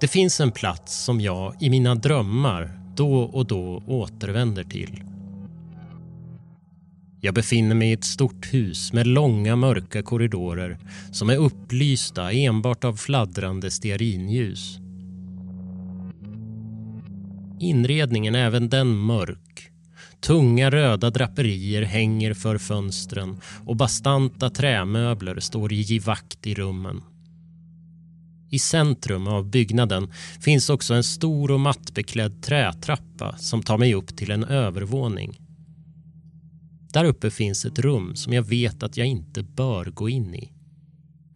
Det finns en plats som jag i mina drömmar då och då återvänder till. Jag befinner mig i ett stort hus med långa mörka korridorer som är upplysta enbart av fladdrande stearinljus. Inredningen är även den mörk. Tunga röda draperier hänger för fönstren och bastanta trämöbler står i givakt i rummen. I centrum av byggnaden finns också en stor och mattbeklädd trätrappa som tar mig upp till en övervåning. Där uppe finns ett rum som jag vet att jag inte bör gå in i.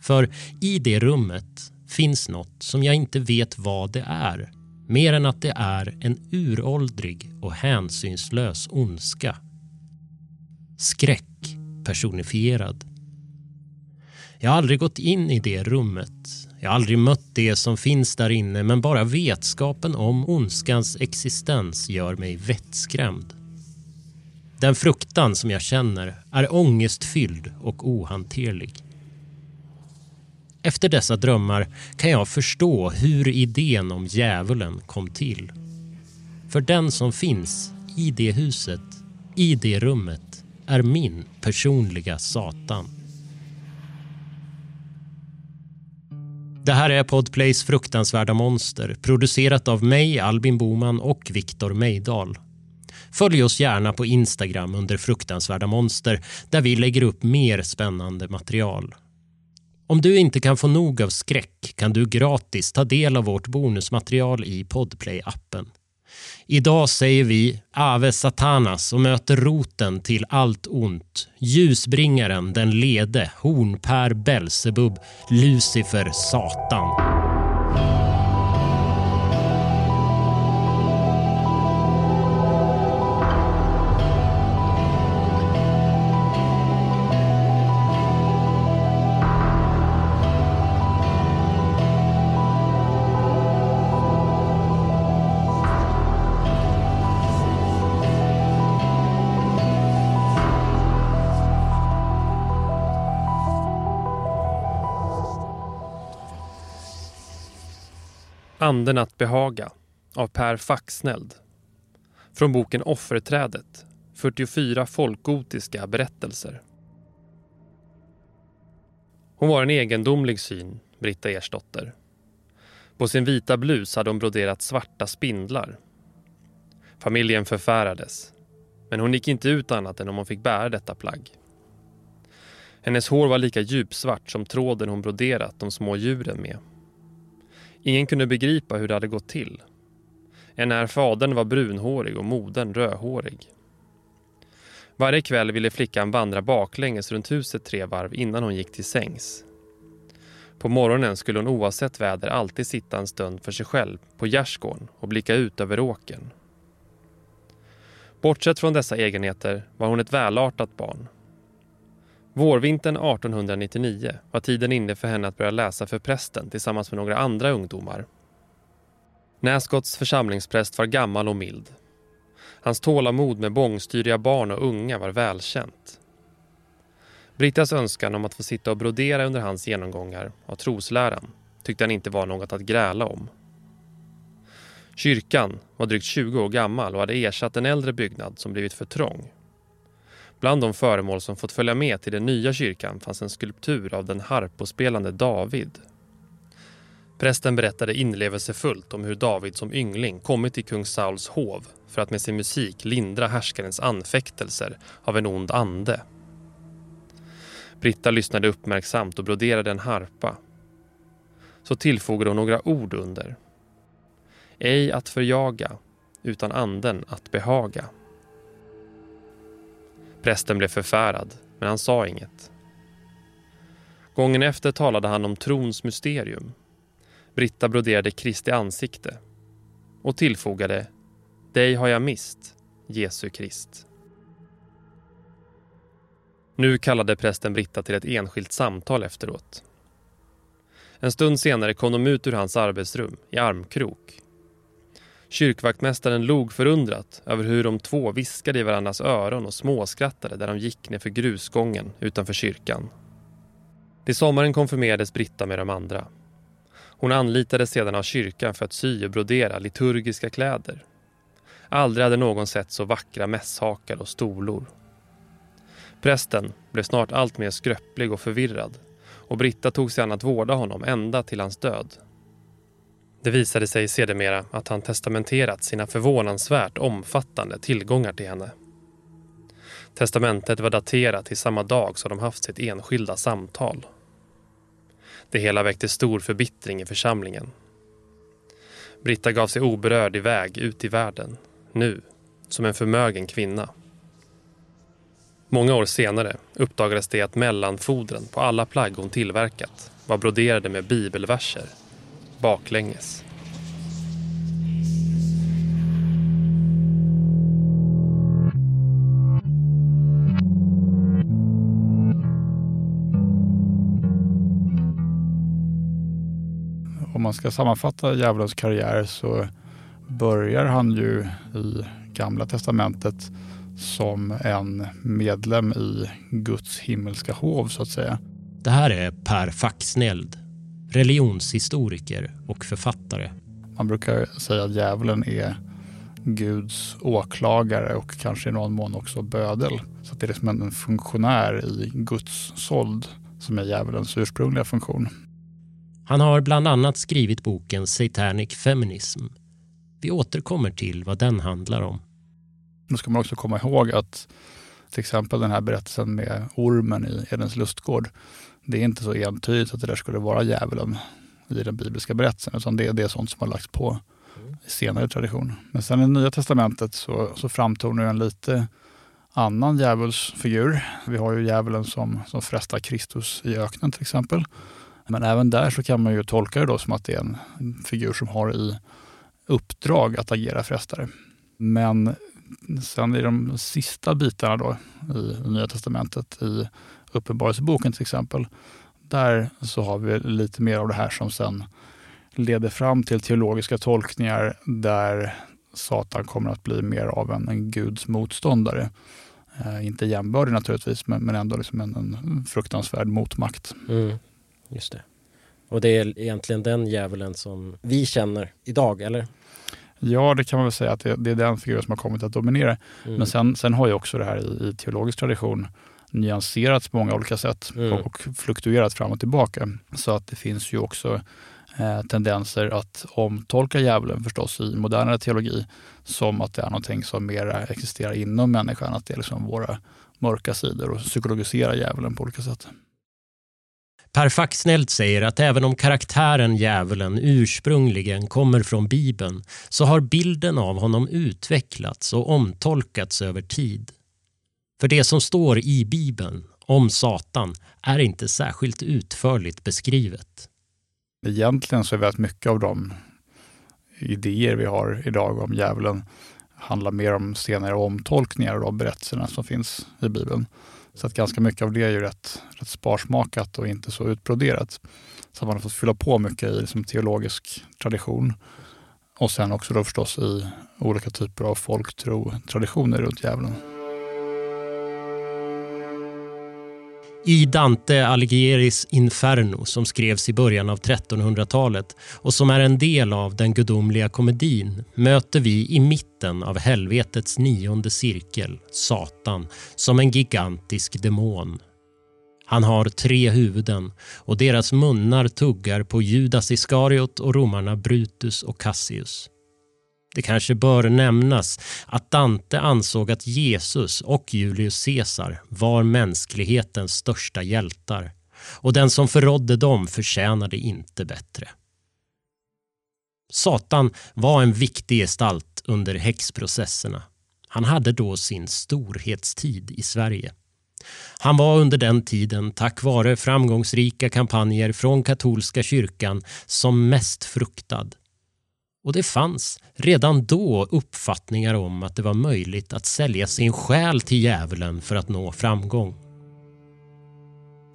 För i det rummet finns något som jag inte vet vad det är mer än att det är en uråldrig och hänsynslös ondska. Skräck personifierad. Jag har aldrig gått in i det rummet. Jag har aldrig mött det som finns där inne men bara vetskapen om ondskans existens gör mig vettskrämd. Den fruktan som jag känner är ångestfylld och ohanterlig. Efter dessa drömmar kan jag förstå hur idén om djävulen kom till. För den som finns i det huset, i det rummet, är min personliga Satan. Det här är Podplays fruktansvärda monster producerat av mig, Albin Boman och Viktor Meidal. Följ oss gärna på Instagram under fruktansvärda monster där vi lägger upp mer spännande material. Om du inte kan få nog av skräck kan du gratis ta del av vårt bonusmaterial i Podplay-appen. Idag säger vi Ave Satanas och möter roten till allt ont. Ljusbringaren, den lede, Hornpär Belsebub, Lucifer, Satan. Anden att behaga av Per Faxneld. Från boken Offerträdet. 44 folkgotiska berättelser. Hon var en egendomlig syn, Britta Ersdotter. På sin vita blus hade hon broderat svarta spindlar. Familjen förfärades. Men hon gick inte ut annat än om hon fick bära detta plagg. Hennes hår var lika djupsvart som tråden hon broderat de små djuren med. Ingen kunde begripa hur det hade gått till. Enär fadern var brunhårig och modern rödhårig. Varje kväll ville flickan vandra baklänges runt huset tre varv innan hon gick till sängs. På morgonen skulle hon oavsett väder alltid sitta en stund för sig själv på gärdsgården och blicka ut över åkern. Bortsett från dessa egenheter var hon ett välartat barn Vårvintern 1899 var tiden inne för henne att börja läsa för prästen tillsammans med några andra ungdomar. Näsgotts församlingspräst var gammal och mild. Hans tålamod med bångstyriga barn och unga var välkänt. Brittas önskan om att få sitta och brodera under hans genomgångar av trosläran tyckte han inte var något att gräla om. Kyrkan var drygt 20 år gammal och hade ersatt en äldre byggnad som blivit för trång. Bland de föremål som fått följa med till den nya kyrkan fanns en skulptur av den harpospelande David. Prästen berättade inlevelsefullt om hur David som yngling kommit till kung Sauls hov för att med sin musik lindra härskarens anfäktelser av en ond ande. Britta lyssnade uppmärksamt och broderade en harpa. Så tillfogade hon några ord under. Ej att förjaga, utan anden att behaga. Prästen blev förfärad, men han sa inget. Gången efter talade han om trons mysterium. Britta broderade Kristi ansikte och tillfogade Dig har jag mist, Jesu Krist. Nu kallade prästen Britta till ett enskilt samtal efteråt. En stund senare kom de ut ur hans arbetsrum i armkrok Kyrkvaktmästaren log förundrat över hur de två viskade i varandras öron och småskrattade där de gick nerför grusgången utanför kyrkan. Till sommaren konfirmerades Britta med de andra. Hon anlitades sedan av kyrkan för att sy och brodera liturgiska kläder. Aldrig hade någon sett så vackra mässhakar och stolor. Prästen blev snart allt mer skröplig och förvirrad och Britta tog sig an att vårda honom ända till hans död. Det visade sig sedermera att han testamenterat sina förvånansvärt omfattande tillgångar till henne. Testamentet var daterat till samma dag som de haft sitt enskilda samtal. Det hela väckte stor förbittring i församlingen. Britta gav sig oberörd iväg ut i världen, nu som en förmögen kvinna. Många år senare uppdagades det att mellanfodren på alla plagg hon tillverkat var broderade med bibelverser, baklänges. Om man ska sammanfatta djävulens karriär så börjar han ju i Gamla testamentet som en medlem i Guds himmelska hov så att säga. Det här är Per Faxneld, religionshistoriker och författare. Man brukar säga att djävulen är Guds åklagare och kanske i någon mån också bödel. Så det är liksom en funktionär i Guds såld som är djävulens ursprungliga funktion. Han har bland annat skrivit boken Satanic Feminism. Vi återkommer till vad den handlar om. Då ska man också komma ihåg att till exempel den här berättelsen med ormen i Edens lustgård. Det är inte så entydigt att det där skulle vara djävulen i den bibliska berättelsen, utan det, det är sånt som har lagts på i senare tradition. Men sen i Nya Testamentet så, så framtonar en lite annan djävulsfigur. Vi har ju djävulen som, som frestar Kristus i öknen till exempel. Men även där så kan man ju tolka det då som att det är en figur som har i uppdrag att agera frestare. Men sen i de sista bitarna då i Nya Testamentet, i Uppenbarelseboken till exempel, där så har vi lite mer av det här som sen leder fram till teologiska tolkningar där Satan kommer att bli mer av en, en Guds motståndare. Eh, inte jämbördig naturligtvis, men, men ändå liksom en, en fruktansvärd motmakt. Mm, just det. Och det är egentligen den djävulen som vi känner idag, eller? Ja, det kan man väl säga att det, det är den figuren som har kommit att dominera. Mm. Men sen, sen har ju också det här i, i teologisk tradition nyanserats på många olika sätt mm. och, fluktuerat fram och tillbaka. Så att det finns ju också eh, tendenser att omtolka djävulen förstås i modernare teologi som att det är någonting som mer existerar inom människan, att det är liksom våra mörka sidor och psykologisera djävulen på olika sätt. Per Faxneld säger att även om karaktären djävulen ursprungligen kommer från Bibeln så har bilden av honom utvecklats och omtolkats över tid. För det som står i Bibeln om Satan är inte särskilt utförligt beskrivet. Egentligen så är väldigt mycket av de idéer vi har idag om djävulen handlar mer om senare omtolkningar av berättelserna som finns i Bibeln. Så att ganska mycket av det är ju rätt, rätt sparsmakat och inte så utbroderat. Så man har fått fylla på mycket i liksom teologisk tradition. Och sen också då förstås i olika typer av folktro-traditioner runt djävulen. I Dante Alighieri's Inferno som skrevs i början av 1300-talet och som är en del av den gudomliga komedin möter vi i mitten av helvetets nionde cirkel Satan som en gigantisk demon. Han har tre huvuden och deras munnar tuggar på Judas Iskariot och romarna Brutus och Cassius. Det kanske bör nämnas att Dante ansåg att Jesus och Julius Caesar var mänsklighetens största hjältar och den som förrådde dem förtjänade inte bättre. Satan var en viktig gestalt under häxprocesserna. Han hade då sin storhetstid i Sverige. Han var under den tiden, tack vare framgångsrika kampanjer från katolska kyrkan, som mest fruktad och det fanns redan då uppfattningar om att det var möjligt att sälja sin själ till djävulen för att nå framgång.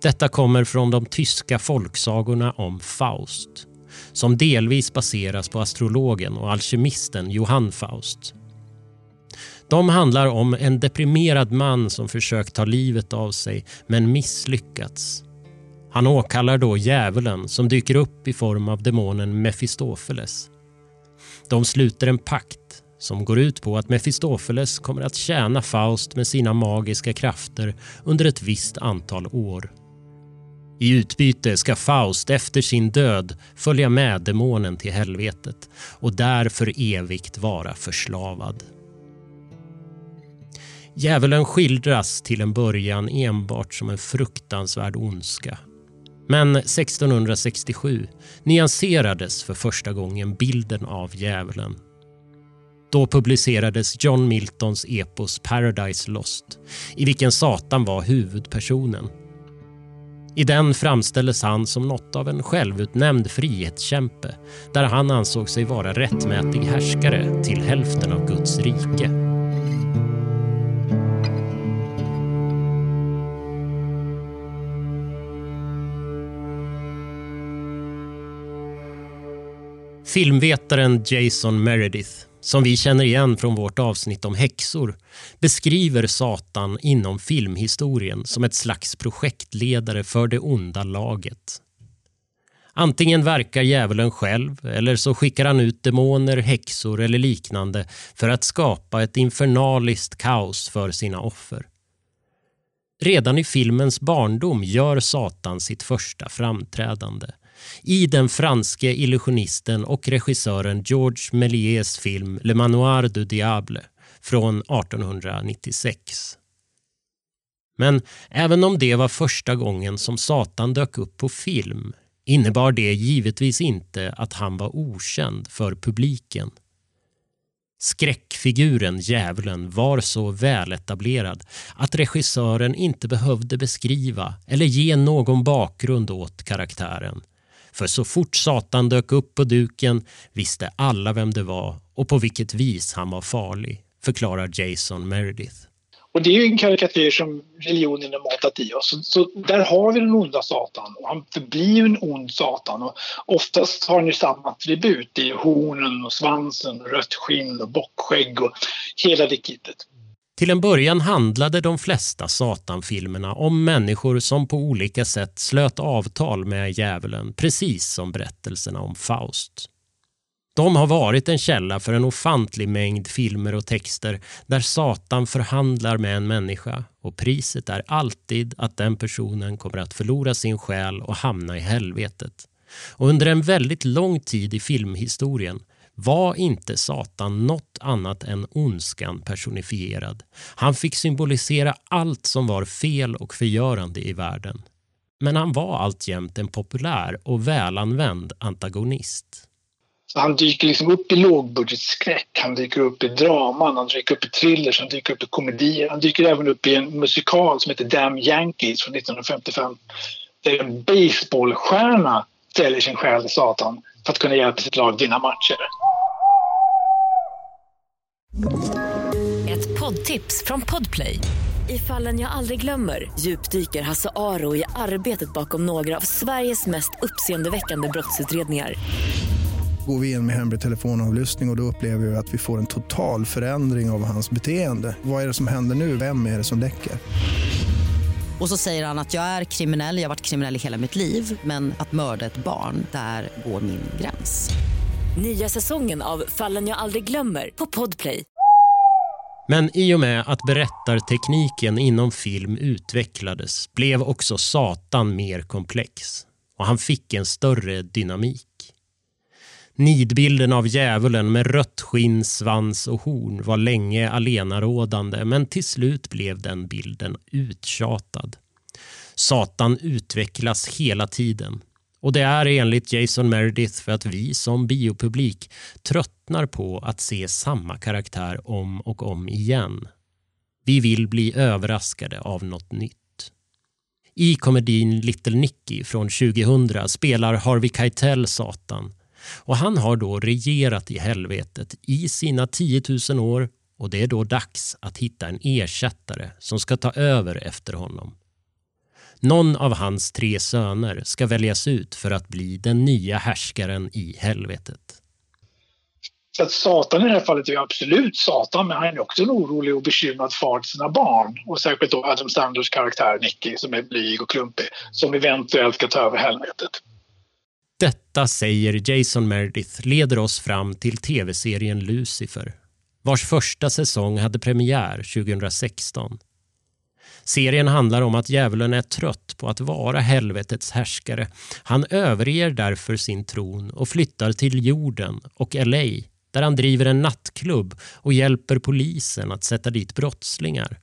Detta kommer från de tyska folksagorna om Faust som delvis baseras på astrologen och alkemisten Johann Faust. De handlar om en deprimerad man som försökt ta livet av sig men misslyckats Han åkallar då djävulen som dyker upp i form av demonen Mefistofeles. De sluter en pakt som går ut på att Mefistofeles kommer att tjäna Faust med sina magiska krafter under ett visst antal år. I utbyte ska Faust efter sin död följa med demonen till helvetet och där för evigt vara förslavad. Djävulen skildras till en början enbart som en fruktansvärd ondska. Men 1667 nyanserades för första gången bilden av djävulen. Då publicerades John Miltons epos Paradise Lost i vilken Satan var huvudpersonen. I den framställdes han som något av en självutnämnd frihetskämpe där han ansåg sig vara rättmätig härskare till hälften av Guds rike. Filmvetaren Jason Meredith, som vi känner igen från vårt avsnitt om häxor, beskriver Satan inom filmhistorien som ett slags projektledare för det onda laget. Antingen verkar djävulen själv eller så skickar han ut demoner, häxor eller liknande för att skapa ett infernaliskt kaos för sina offer. Redan i filmens barndom gör Satan sitt första framträdande i den franske illusionisten och regissören Georges Méliès film Le Manoir du Diable från 1896. Men även om det var första gången som Satan dök upp på film innebar det givetvis inte att han var okänd för publiken. Skräckfiguren Djävulen var så väletablerad att regissören inte behövde beskriva eller ge någon bakgrund åt karaktären för så fort Satan dök upp på duken visste alla vem det var och på vilket vis han var farlig, förklarar Jason Meredith. Och det är ju en karikatyr som religionen har matat i oss. Så, så, där har vi den onda Satan och han förblir en ond Satan. Och oftast har han ju samma attribut. Det är hornen och svansen, rött skinn och bockskägg och hela det kittet. Till en början handlade de flesta Satan-filmerna om människor som på olika sätt slöt avtal med djävulen, precis som berättelserna om Faust. De har varit en källa för en ofantlig mängd filmer och texter där Satan förhandlar med en människa och priset är alltid att den personen kommer att förlora sin själ och hamna i helvetet. Och under en väldigt lång tid i filmhistorien var inte Satan något annat än ondskan personifierad. Han fick symbolisera allt som var fel och förgörande i världen. Men han var alltjämt en populär och välanvänd antagonist. Så han dyker liksom upp i lågbudgetskräck, han dyker upp i draman, han dyker upp i thrillers, han dyker upp i komedier. Han dyker även upp i en musikal som heter Damn Yankees från 1955. Där en baseballstjärna säljer sin själ till Satan för att kunna hjälpa sitt lag vinna matcher. Ett poddtips från Podplay. I fallen jag aldrig glömmer djupdyker Hasse Aro i arbetet bakom några av Sveriges mest uppseendeväckande brottsutredningar. Går vi in med hemlig telefonavlyssning och, och då upplever vi att vi får en total förändring av hans beteende. Vad är det som händer nu? Vem är det som läcker? Och så säger han att jag är kriminell, jag har varit kriminell i hela mitt liv men att mörda ett barn, där går min gräns. Nya säsongen av Fallen jag aldrig glömmer på Podplay. Men i och med att berättartekniken inom film utvecklades blev också Satan mer komplex och han fick en större dynamik. Nidbilden av djävulen med rött skinn, svans och horn var länge alenarådande men till slut blev den bilden uttjatad. Satan utvecklas hela tiden och det är enligt Jason Meredith för att vi som biopublik tröttnar på att se samma karaktär om och om igen. Vi vill bli överraskade av något nytt. I komedin Little Nicky från 2000 spelar Harvey Keitel Satan och han har då regerat i helvetet i sina 10 000 år och det är då dags att hitta en ersättare som ska ta över efter honom. Någon av hans tre söner ska väljas ut för att bli den nya härskaren i helvetet. Så att Satan i det här fallet är absolut Satan, men han är också en orolig och bekymrad far till sina barn. Och särskilt då Adam Sanders karaktär Nicky som är blyg och klumpig, som eventuellt ska ta över helvetet. Detta, säger Jason Meredith, leder oss fram till tv-serien Lucifer vars första säsong hade premiär 2016. Serien handlar om att djävulen är trött på att vara helvetets härskare. Han överger därför sin tron och flyttar till jorden och LA där han driver en nattklubb och hjälper polisen att sätta dit brottslingar.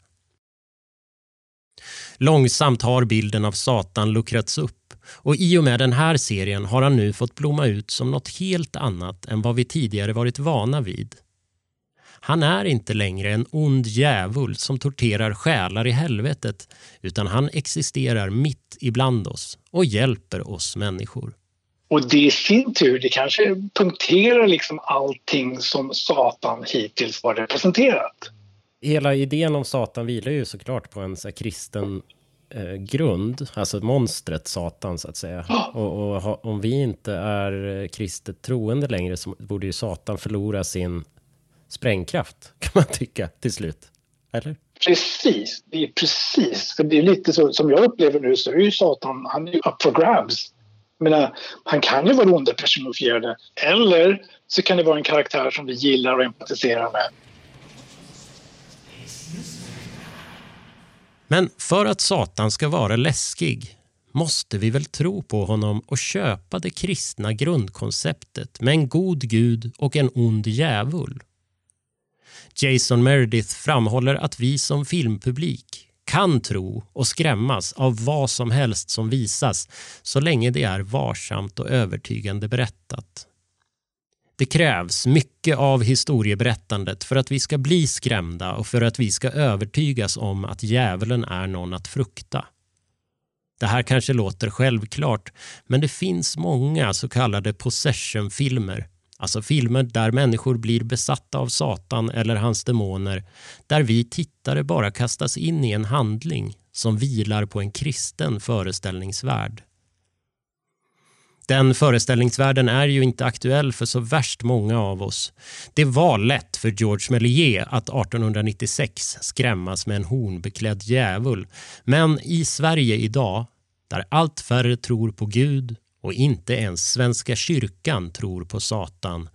Långsamt har bilden av Satan luckrats upp och i och med den här serien har han nu fått blomma ut som något helt annat än vad vi tidigare varit vana vid. Han är inte längre en ond djävul som torterar själar i helvetet utan han existerar mitt ibland oss och hjälper oss människor. Och det i sin tur, det kanske punkterar liksom allting som Satan hittills har representerat. Hela idén om Satan vilar ju såklart på en så kristen eh, grund, alltså monstret Satan så att säga. Oh. Och, och, om vi inte är kristet troende längre så borde ju Satan förlora sin sprängkraft kan man tycka till slut. Eller? Precis, det är precis. Det är lite så som jag upplever nu så är ju Satan, han är ju up for grabs. menar, han kan ju vara onda personifierade eller så kan det vara en karaktär som vi gillar och empatiserar med. Men för att Satan ska vara läskig måste vi väl tro på honom och köpa det kristna grundkonceptet med en god gud och en ond djävul. Jason Meredith framhåller att vi som filmpublik kan tro och skrämmas av vad som helst som visas så länge det är varsamt och övertygande berättat. Det krävs mycket av historieberättandet för att vi ska bli skrämda och för att vi ska övertygas om att djävulen är någon att frukta. Det här kanske låter självklart, men det finns många så kallade possession-filmer Alltså filmer där människor blir besatta av Satan eller hans demoner där vi tittare bara kastas in i en handling som vilar på en kristen föreställningsvärld. Den föreställningsvärlden är ju inte aktuell för så värst många av oss. Det var lätt för George Méliès att 1896 skrämmas med en hornbeklädd djävul. Men i Sverige idag, där allt färre tror på Gud och inte ens Svenska kyrkan tror på Satan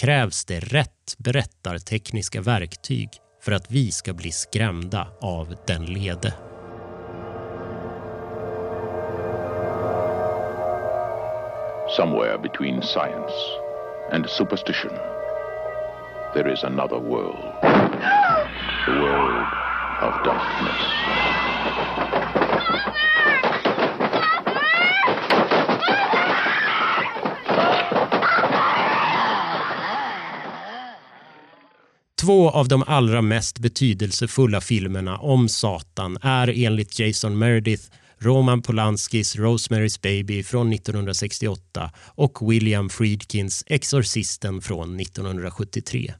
krävs det rätt berättartekniska verktyg för att vi ska bli skrämda av den lede. Somewhere between science and superstition there is another world. The world of darkness. Två av de allra mest betydelsefulla filmerna om Satan är enligt Jason Meredith Roman Polanskis Rosemary's Baby från 1968 och William Friedkins Exorcisten från 1973.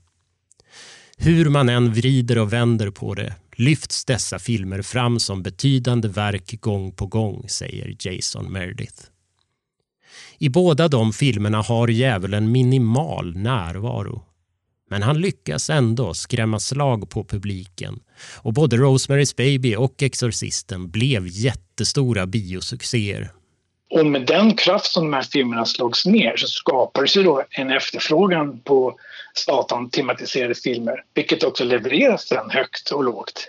Hur man än vrider och vänder på det lyfts dessa filmer fram som betydande verk gång på gång, säger Jason Meredith. I båda de filmerna har djävulen minimal närvaro. Men han lyckas ändå skrämma slag på publiken och både Rosemary's Baby och Exorcisten blev jättestora biosuccéer. Och med den kraft som de här filmerna slogs ner så skapades ju då en efterfrågan på Satan tematiserade filmer, vilket också levereras sen högt och lågt.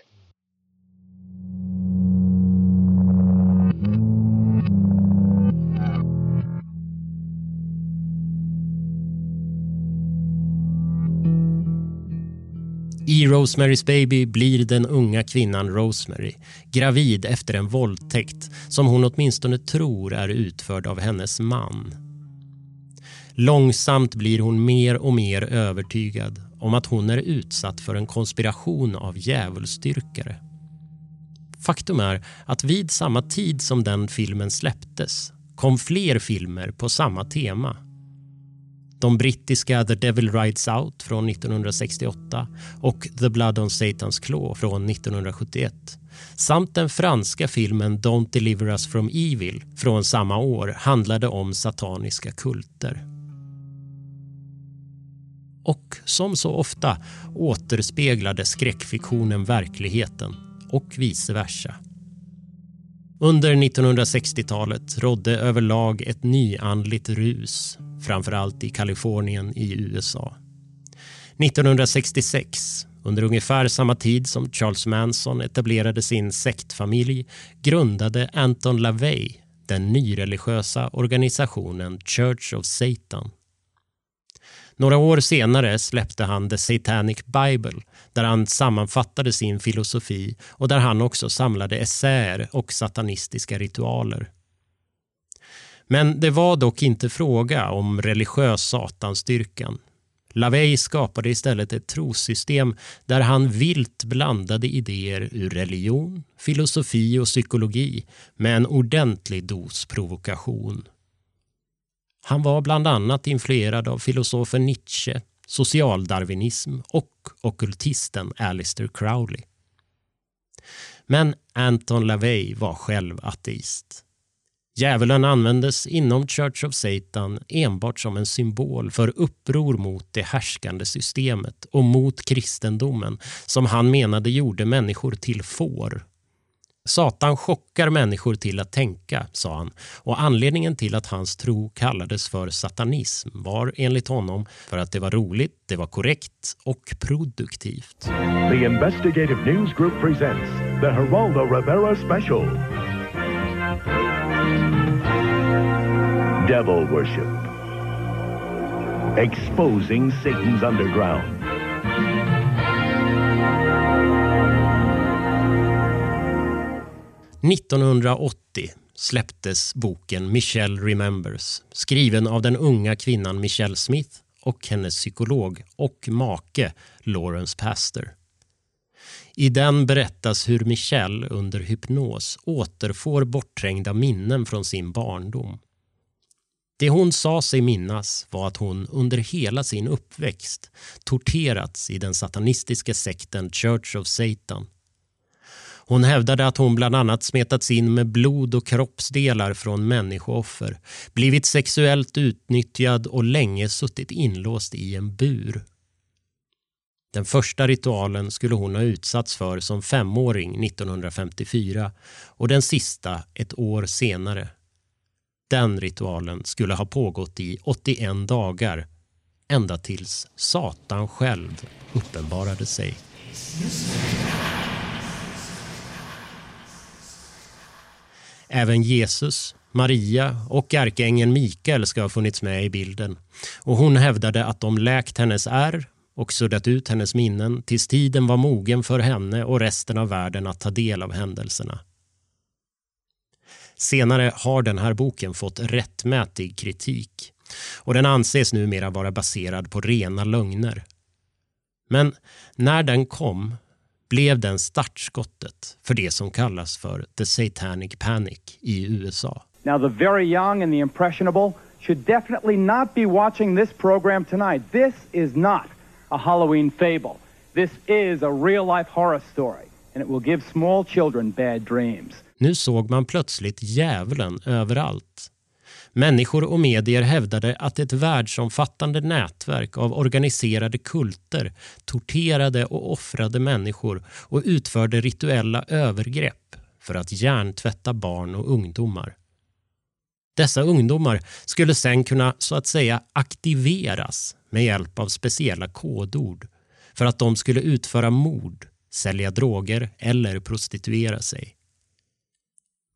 I Rosemary's Baby blir den unga kvinnan Rosemary gravid efter en våldtäkt som hon åtminstone tror är utförd av hennes man. Långsamt blir hon mer och mer övertygad om att hon är utsatt för en konspiration av djävulsdyrkare. Faktum är att vid samma tid som den filmen släpptes kom fler filmer på samma tema de brittiska The Devil Rides Out från 1968 och The Blood on Satan's Claw från 1971 samt den franska filmen Don't Deliver Us From Evil från samma år handlade om sataniska kulter. Och som så ofta återspeglade skräckfiktionen verkligheten och vice versa. Under 1960-talet rådde överlag ett nyandligt rus, framförallt i Kalifornien i USA. 1966, under ungefär samma tid som Charles Manson etablerade sin sektfamilj, grundade Anton LaVey den nyreligiösa organisationen Church of Satan. Några år senare släppte han The Satanic Bible där han sammanfattade sin filosofi och där han också samlade essäer och satanistiska ritualer. Men det var dock inte fråga om religiös satanstyrkan. LaVey skapade istället ett trossystem där han vilt blandade idéer ur religion, filosofi och psykologi med en ordentlig dos provokation. Han var bland annat influerad av filosofen Nietzsche, socialdarwinism och okultisten Alistair Crowley. Men Anton LaVey var själv ateist. Djävulen användes inom Church of Satan enbart som en symbol för uppror mot det härskande systemet och mot kristendomen som han menade gjorde människor till får. Satan chockar människor till att tänka, sa han och anledningen till att hans tro kallades för satanism var enligt honom för att det var roligt, det var korrekt och produktivt. The Investigative News Group presents the Geraldo Rivera Special. Devil Worship. Exposing Satan's Underground. –1980 släpptes boken Michelle Remembers skriven av den unga kvinnan Michelle Smith och hennes psykolog och make Lawrence Pastor. I den berättas hur Michelle under hypnos återfår bortträngda minnen från sin barndom. Det hon sa sig minnas var att hon under hela sin uppväxt torterats i den satanistiska sekten Church of Satan. Hon hävdade att hon bland annat smetats in med blod och kroppsdelar från människooffer, blivit sexuellt utnyttjad och länge suttit inlåst i en bur. Den första ritualen skulle hon ha utsatts för som femåring 1954 och den sista ett år senare. Den ritualen skulle ha pågått i 81 dagar ända tills Satan själv uppenbarade sig. Även Jesus, Maria och ärkeängeln Mikael ska ha funnits med i bilden. Och hon hävdade att de läkt hennes ärr och suddat ut hennes minnen tills tiden var mogen för henne och resten av världen att ta del av händelserna. Senare har den här boken fått rättmätig kritik och den anses numera vara baserad på rena lögner. Men när den kom blev den startskottet för det som kallas för The Satanic Panic i USA. Now the very young and the impressionable should definitely not be watching this program tonight. This is not a Halloween fable. This is a real life horror story and it will give small children bad dreams. Nu såg man plötsligt djävulen överallt. Människor och medier hävdade att ett världsomfattande nätverk av organiserade kulter torterade och offrade människor och utförde rituella övergrepp för att hjärntvätta barn och ungdomar. Dessa ungdomar skulle sen kunna så att säga aktiveras med hjälp av speciella kodord för att de skulle utföra mord, sälja droger eller prostituera sig.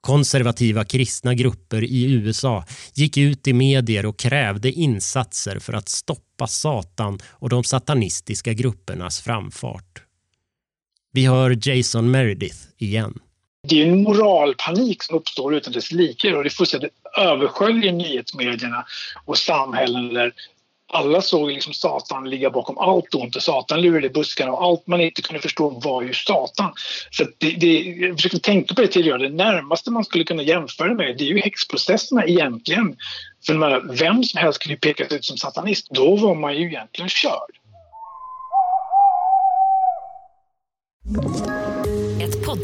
Konservativa kristna grupper i USA gick ut i medier och krävde insatser för att stoppa Satan och de satanistiska gruppernas framfart. Vi hör Jason Meredith igen. Det är en moralpanik som uppstår utan dess like och det fullständigt översköljer nyhetsmedierna och samhällen där alla såg liksom Satan ligga bakom allt ont och Satan lurade i buskarna och allt man inte kunde förstå var ju Satan. Så det, det, jag försökte tänka på det tidigare, det närmaste man skulle kunna jämföra med det är ju häxprocesserna egentligen. För menar, vem som helst kunde pekas ut som satanist, då var man ju egentligen körd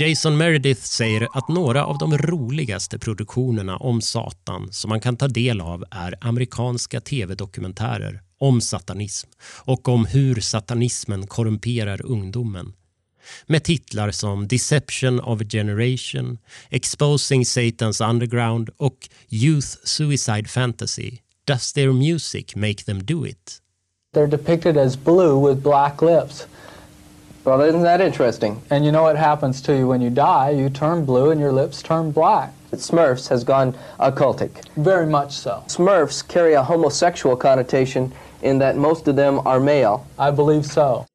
Jason Meredith säger att några av de roligaste produktionerna om Satan som man kan ta del av är amerikanska tv-dokumentärer om satanism och om hur satanismen korrumperar ungdomen. Med titlar som Deception of a Generation, Exposing Satan's Underground och Youth Suicide Fantasy. Does their music make them do it? They're depicted as blue with black lips. Well, isn't that interesting? And you know what happens to you when you die? You turn blue and your lips turn black. Smurfs has gone occultic. Very much so. Smurfs carry a homosexual connotation in that most of them are male. I believe so.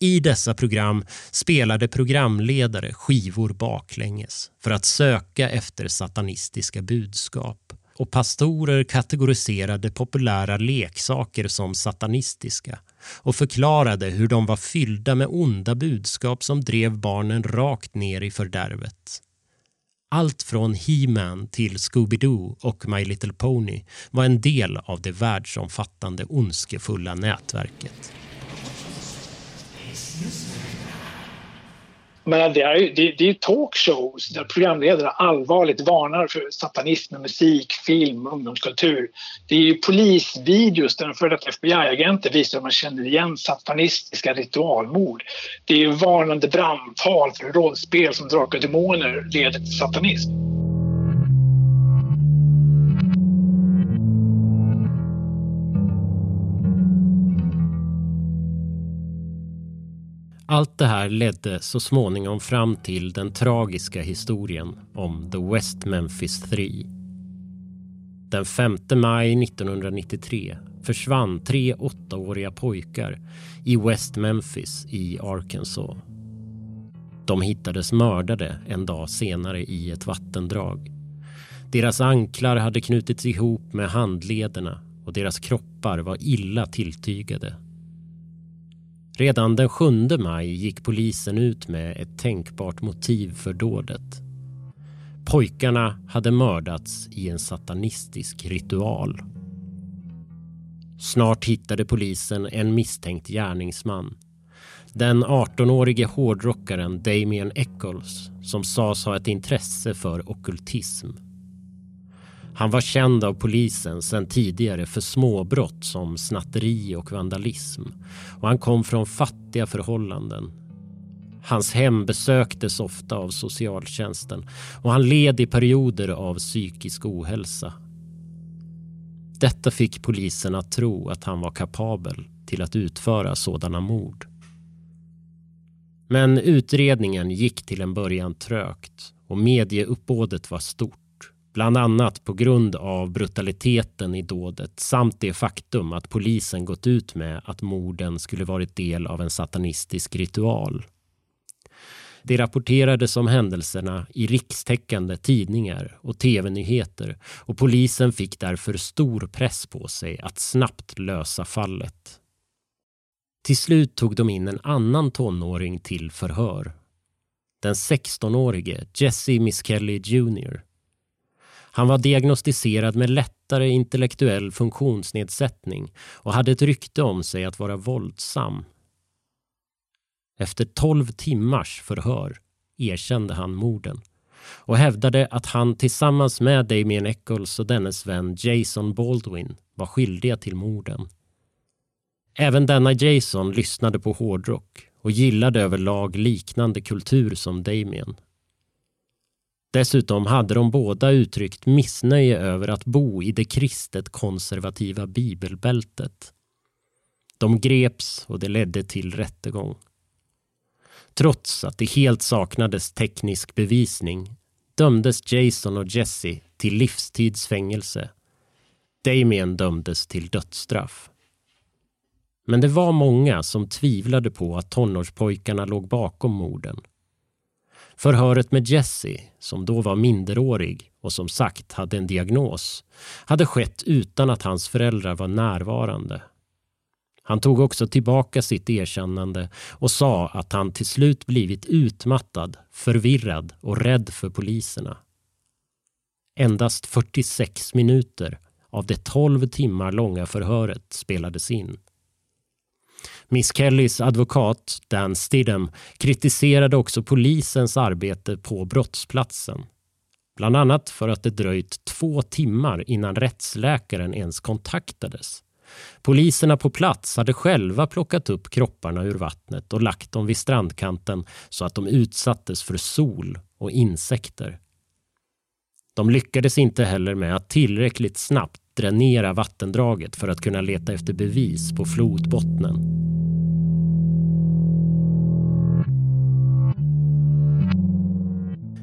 I dessa program spelade programledare skivor baklänges för att söka efter satanistiska budskap och pastorer kategoriserade populära leksaker som satanistiska och förklarade hur de var fyllda med onda budskap som drev barnen rakt ner i fördärvet. Allt från He-Man till Scooby-Doo och My Little Pony var en del av det världsomfattande ondskefulla nätverket. Men det är, det, det är talkshows där programledare allvarligt varnar för satanism, musik, film, ungdomskultur. Det är ju polisvideos där en före detta FBI-agenter visar hur man känner igen satanistiska ritualmord. Det är varnande brandtal för rollspel som Drakar och Demoner leder till satanism. Allt det här ledde så småningom fram till den tragiska historien om The West Memphis 3. Den 5 maj 1993 försvann tre åttaåriga pojkar i West Memphis i Arkansas. De hittades mördade en dag senare i ett vattendrag. Deras anklar hade knutits ihop med handlederna och deras kroppar var illa tilltygade Redan den 7 maj gick polisen ut med ett tänkbart motiv för dådet. Pojkarna hade mördats i en satanistisk ritual. Snart hittade polisen en misstänkt gärningsman. Den 18-årige hårdrockaren Damien Eccles som sades ha ett intresse för okkultism. Han var känd av polisen sedan tidigare för småbrott som snatteri och vandalism och han kom från fattiga förhållanden. Hans hem besöktes ofta av socialtjänsten och han led i perioder av psykisk ohälsa. Detta fick polisen att tro att han var kapabel till att utföra sådana mord. Men utredningen gick till en början trögt och medieuppbådet var stort. Bland annat på grund av brutaliteten i dådet samt det faktum att polisen gått ut med att morden skulle varit del av en satanistisk ritual. Det rapporterades om händelserna i rikstäckande tidningar och tv-nyheter och polisen fick därför stor press på sig att snabbt lösa fallet. Till slut tog de in en annan tonåring till förhör. Den 16-årige Jesse Miskelly Jr han var diagnostiserad med lättare intellektuell funktionsnedsättning och hade ett rykte om sig att vara våldsam. Efter tolv timmars förhör erkände han morden och hävdade att han tillsammans med Damien Eccles och dennes vän Jason Baldwin var skyldiga till morden. Även denna Jason lyssnade på hårdrock och gillade överlag liknande kultur som Damien. Dessutom hade de båda uttryckt missnöje över att bo i det kristet konservativa bibelbältet. De greps och det ledde till rättegång. Trots att det helt saknades teknisk bevisning dömdes Jason och Jesse till livstidsfängelse. Damien dömdes till dödsstraff. Men det var många som tvivlade på att tonårspojkarna låg bakom morden. Förhöret med Jesse, som då var minderårig och som sagt hade en diagnos, hade skett utan att hans föräldrar var närvarande. Han tog också tillbaka sitt erkännande och sa att han till slut blivit utmattad, förvirrad och rädd för poliserna. Endast 46 minuter av det 12 timmar långa förhöret spelades in. Miss Kellys advokat Dan Stidham kritiserade också polisens arbete på brottsplatsen. Bland annat för att det dröjt två timmar innan rättsläkaren ens kontaktades. Poliserna på plats hade själva plockat upp kropparna ur vattnet och lagt dem vid strandkanten så att de utsattes för sol och insekter. De lyckades inte heller med att tillräckligt snabbt dränera vattendraget för att kunna leta efter bevis på flodbottnen.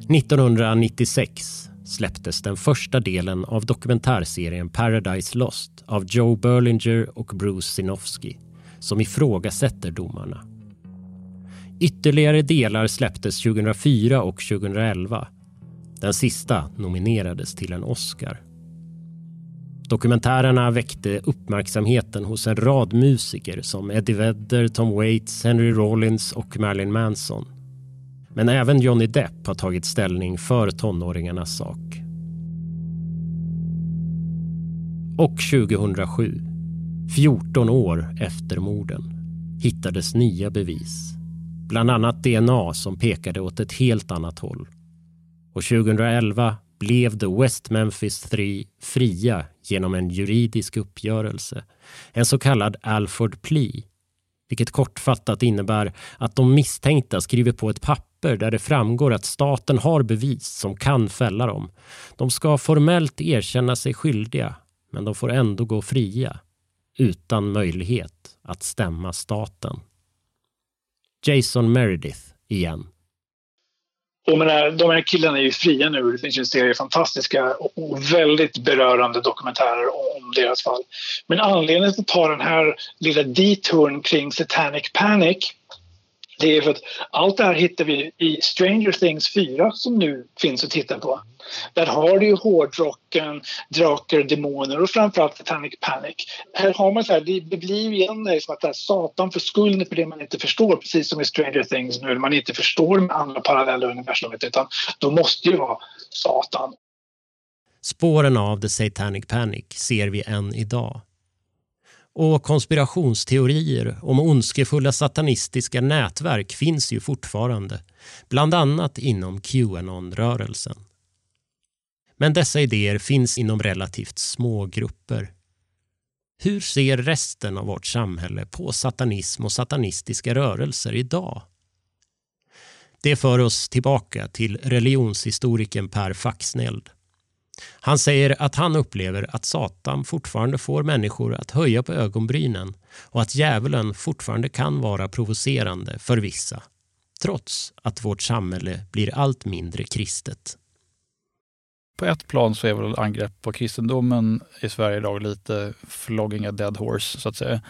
–1996 släpptes den första delen av dokumentärserien Paradise Lost av Joe Berlinger och Bruce Sinofsky som ifrågasätter domarna. Ytterligare delar släpptes 2004 och 2011. Den sista nominerades till en Oscar. Dokumentärerna väckte uppmärksamheten hos en rad musiker som Eddie Vedder, Tom Waits, Henry Rollins och Marilyn Manson. Men även Johnny Depp har tagit ställning för tonåringarnas sak. Och 2007, 14 år efter morden, hittades nya bevis. Bland annat DNA som pekade åt ett helt annat håll. Och 2011 blev The West Memphis 3 fria genom en juridisk uppgörelse, en så kallad Alford Plea, vilket kortfattat innebär att de misstänkta skriver på ett papper där det framgår att staten har bevis som kan fälla dem. De ska formellt erkänna sig skyldiga, men de får ändå gå fria utan möjlighet att stämma staten. Jason Meredith igen. Och menar, eh, de här killarna är ju fria nu. Det finns ju en serie fantastiska och väldigt berörande dokumentärer om deras fall. Men anledningen till att ta den här lilla detouren kring Satanic Panic det är för att allt det här hittar vi i Stranger Things 4 som nu finns att titta på. Där har du ju hårdrocken, drakar, demoner och framförallt Satanic Panic. Här har man så här, det blir igen det som att det Satan för skulden för det man inte förstår, precis som i Stranger Things nu, man inte förstår med andra parallella universumet, utan då måste ju vara Satan. Spåren av The Satanic Panic ser vi än idag. Och konspirationsteorier om ondskefulla satanistiska nätverk finns ju fortfarande, bland annat inom Qanon-rörelsen. Men dessa idéer finns inom relativt små grupper. Hur ser resten av vårt samhälle på satanism och satanistiska rörelser idag? Det för oss tillbaka till religionshistorikern Per Faxneld. Han säger att han upplever att Satan fortfarande får människor att höja på ögonbrynen och att djävulen fortfarande kan vara provocerande för vissa trots att vårt samhälle blir allt mindre kristet. På ett plan så är väl angrepp på kristendomen i Sverige idag lite flogging a dead horse, så att säga.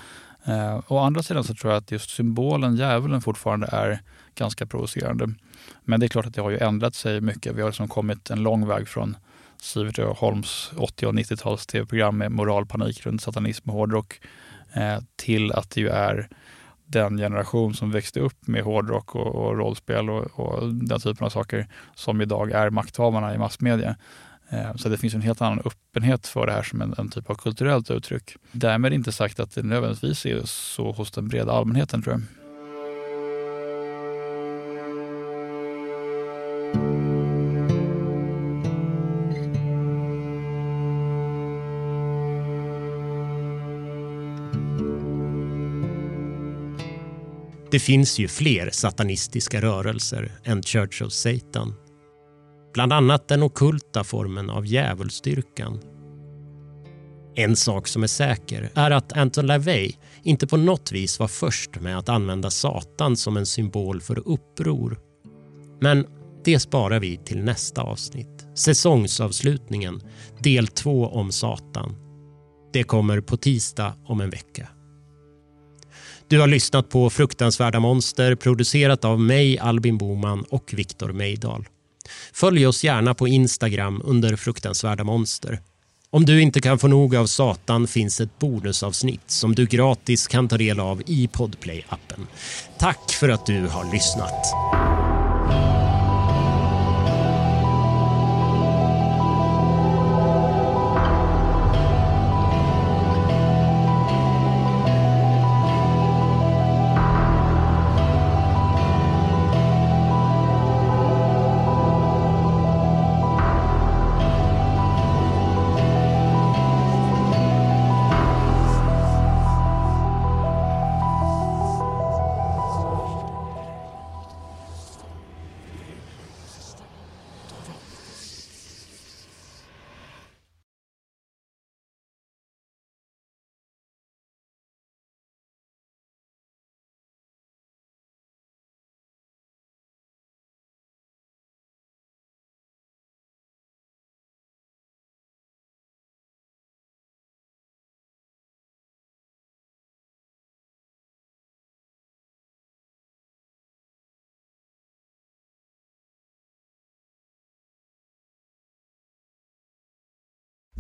Eh, å andra sidan så tror jag att just symbolen djävulen fortfarande är ganska provocerande. Men det är klart att det har ju ändrat sig mycket. Vi har liksom kommit en lång väg från Sivert Holms 80 och 90-tals tv-program med moralpanik runt satanism och hårdrock eh, till att det ju är den generation som växte upp med hårdrock och, och rollspel och, och, den typen av saker som idag är makthavarna i massmedia. Eh, så det finns en helt annan öppenhet för det här som en, en, typ av kulturellt uttryck. Därmed inte sagt att det nödvändigtvis är så hos den breda allmänheten tror jag. Det finns ju fler satanistiska rörelser än Church of Satan. Bland annat den okulta formen av djävulsdyrkan. En sak som är säker är att Anton LaVey inte på något vis var först med att använda Satan som en symbol för uppror. Men det sparar vi till nästa avsnitt. Säsongsavslutningen, del 2 om Satan. Det kommer på tisdag om en vecka. Du har lyssnat på Fruktansvärda monster producerat av mig, Albin Boman och Viktor Mejdal. Följ oss gärna på Instagram under Fruktansvärda monster. Om du inte kan få nog av Satan finns ett bonusavsnitt som du gratis kan ta del av i Podplay-appen. Tack för att du har lyssnat.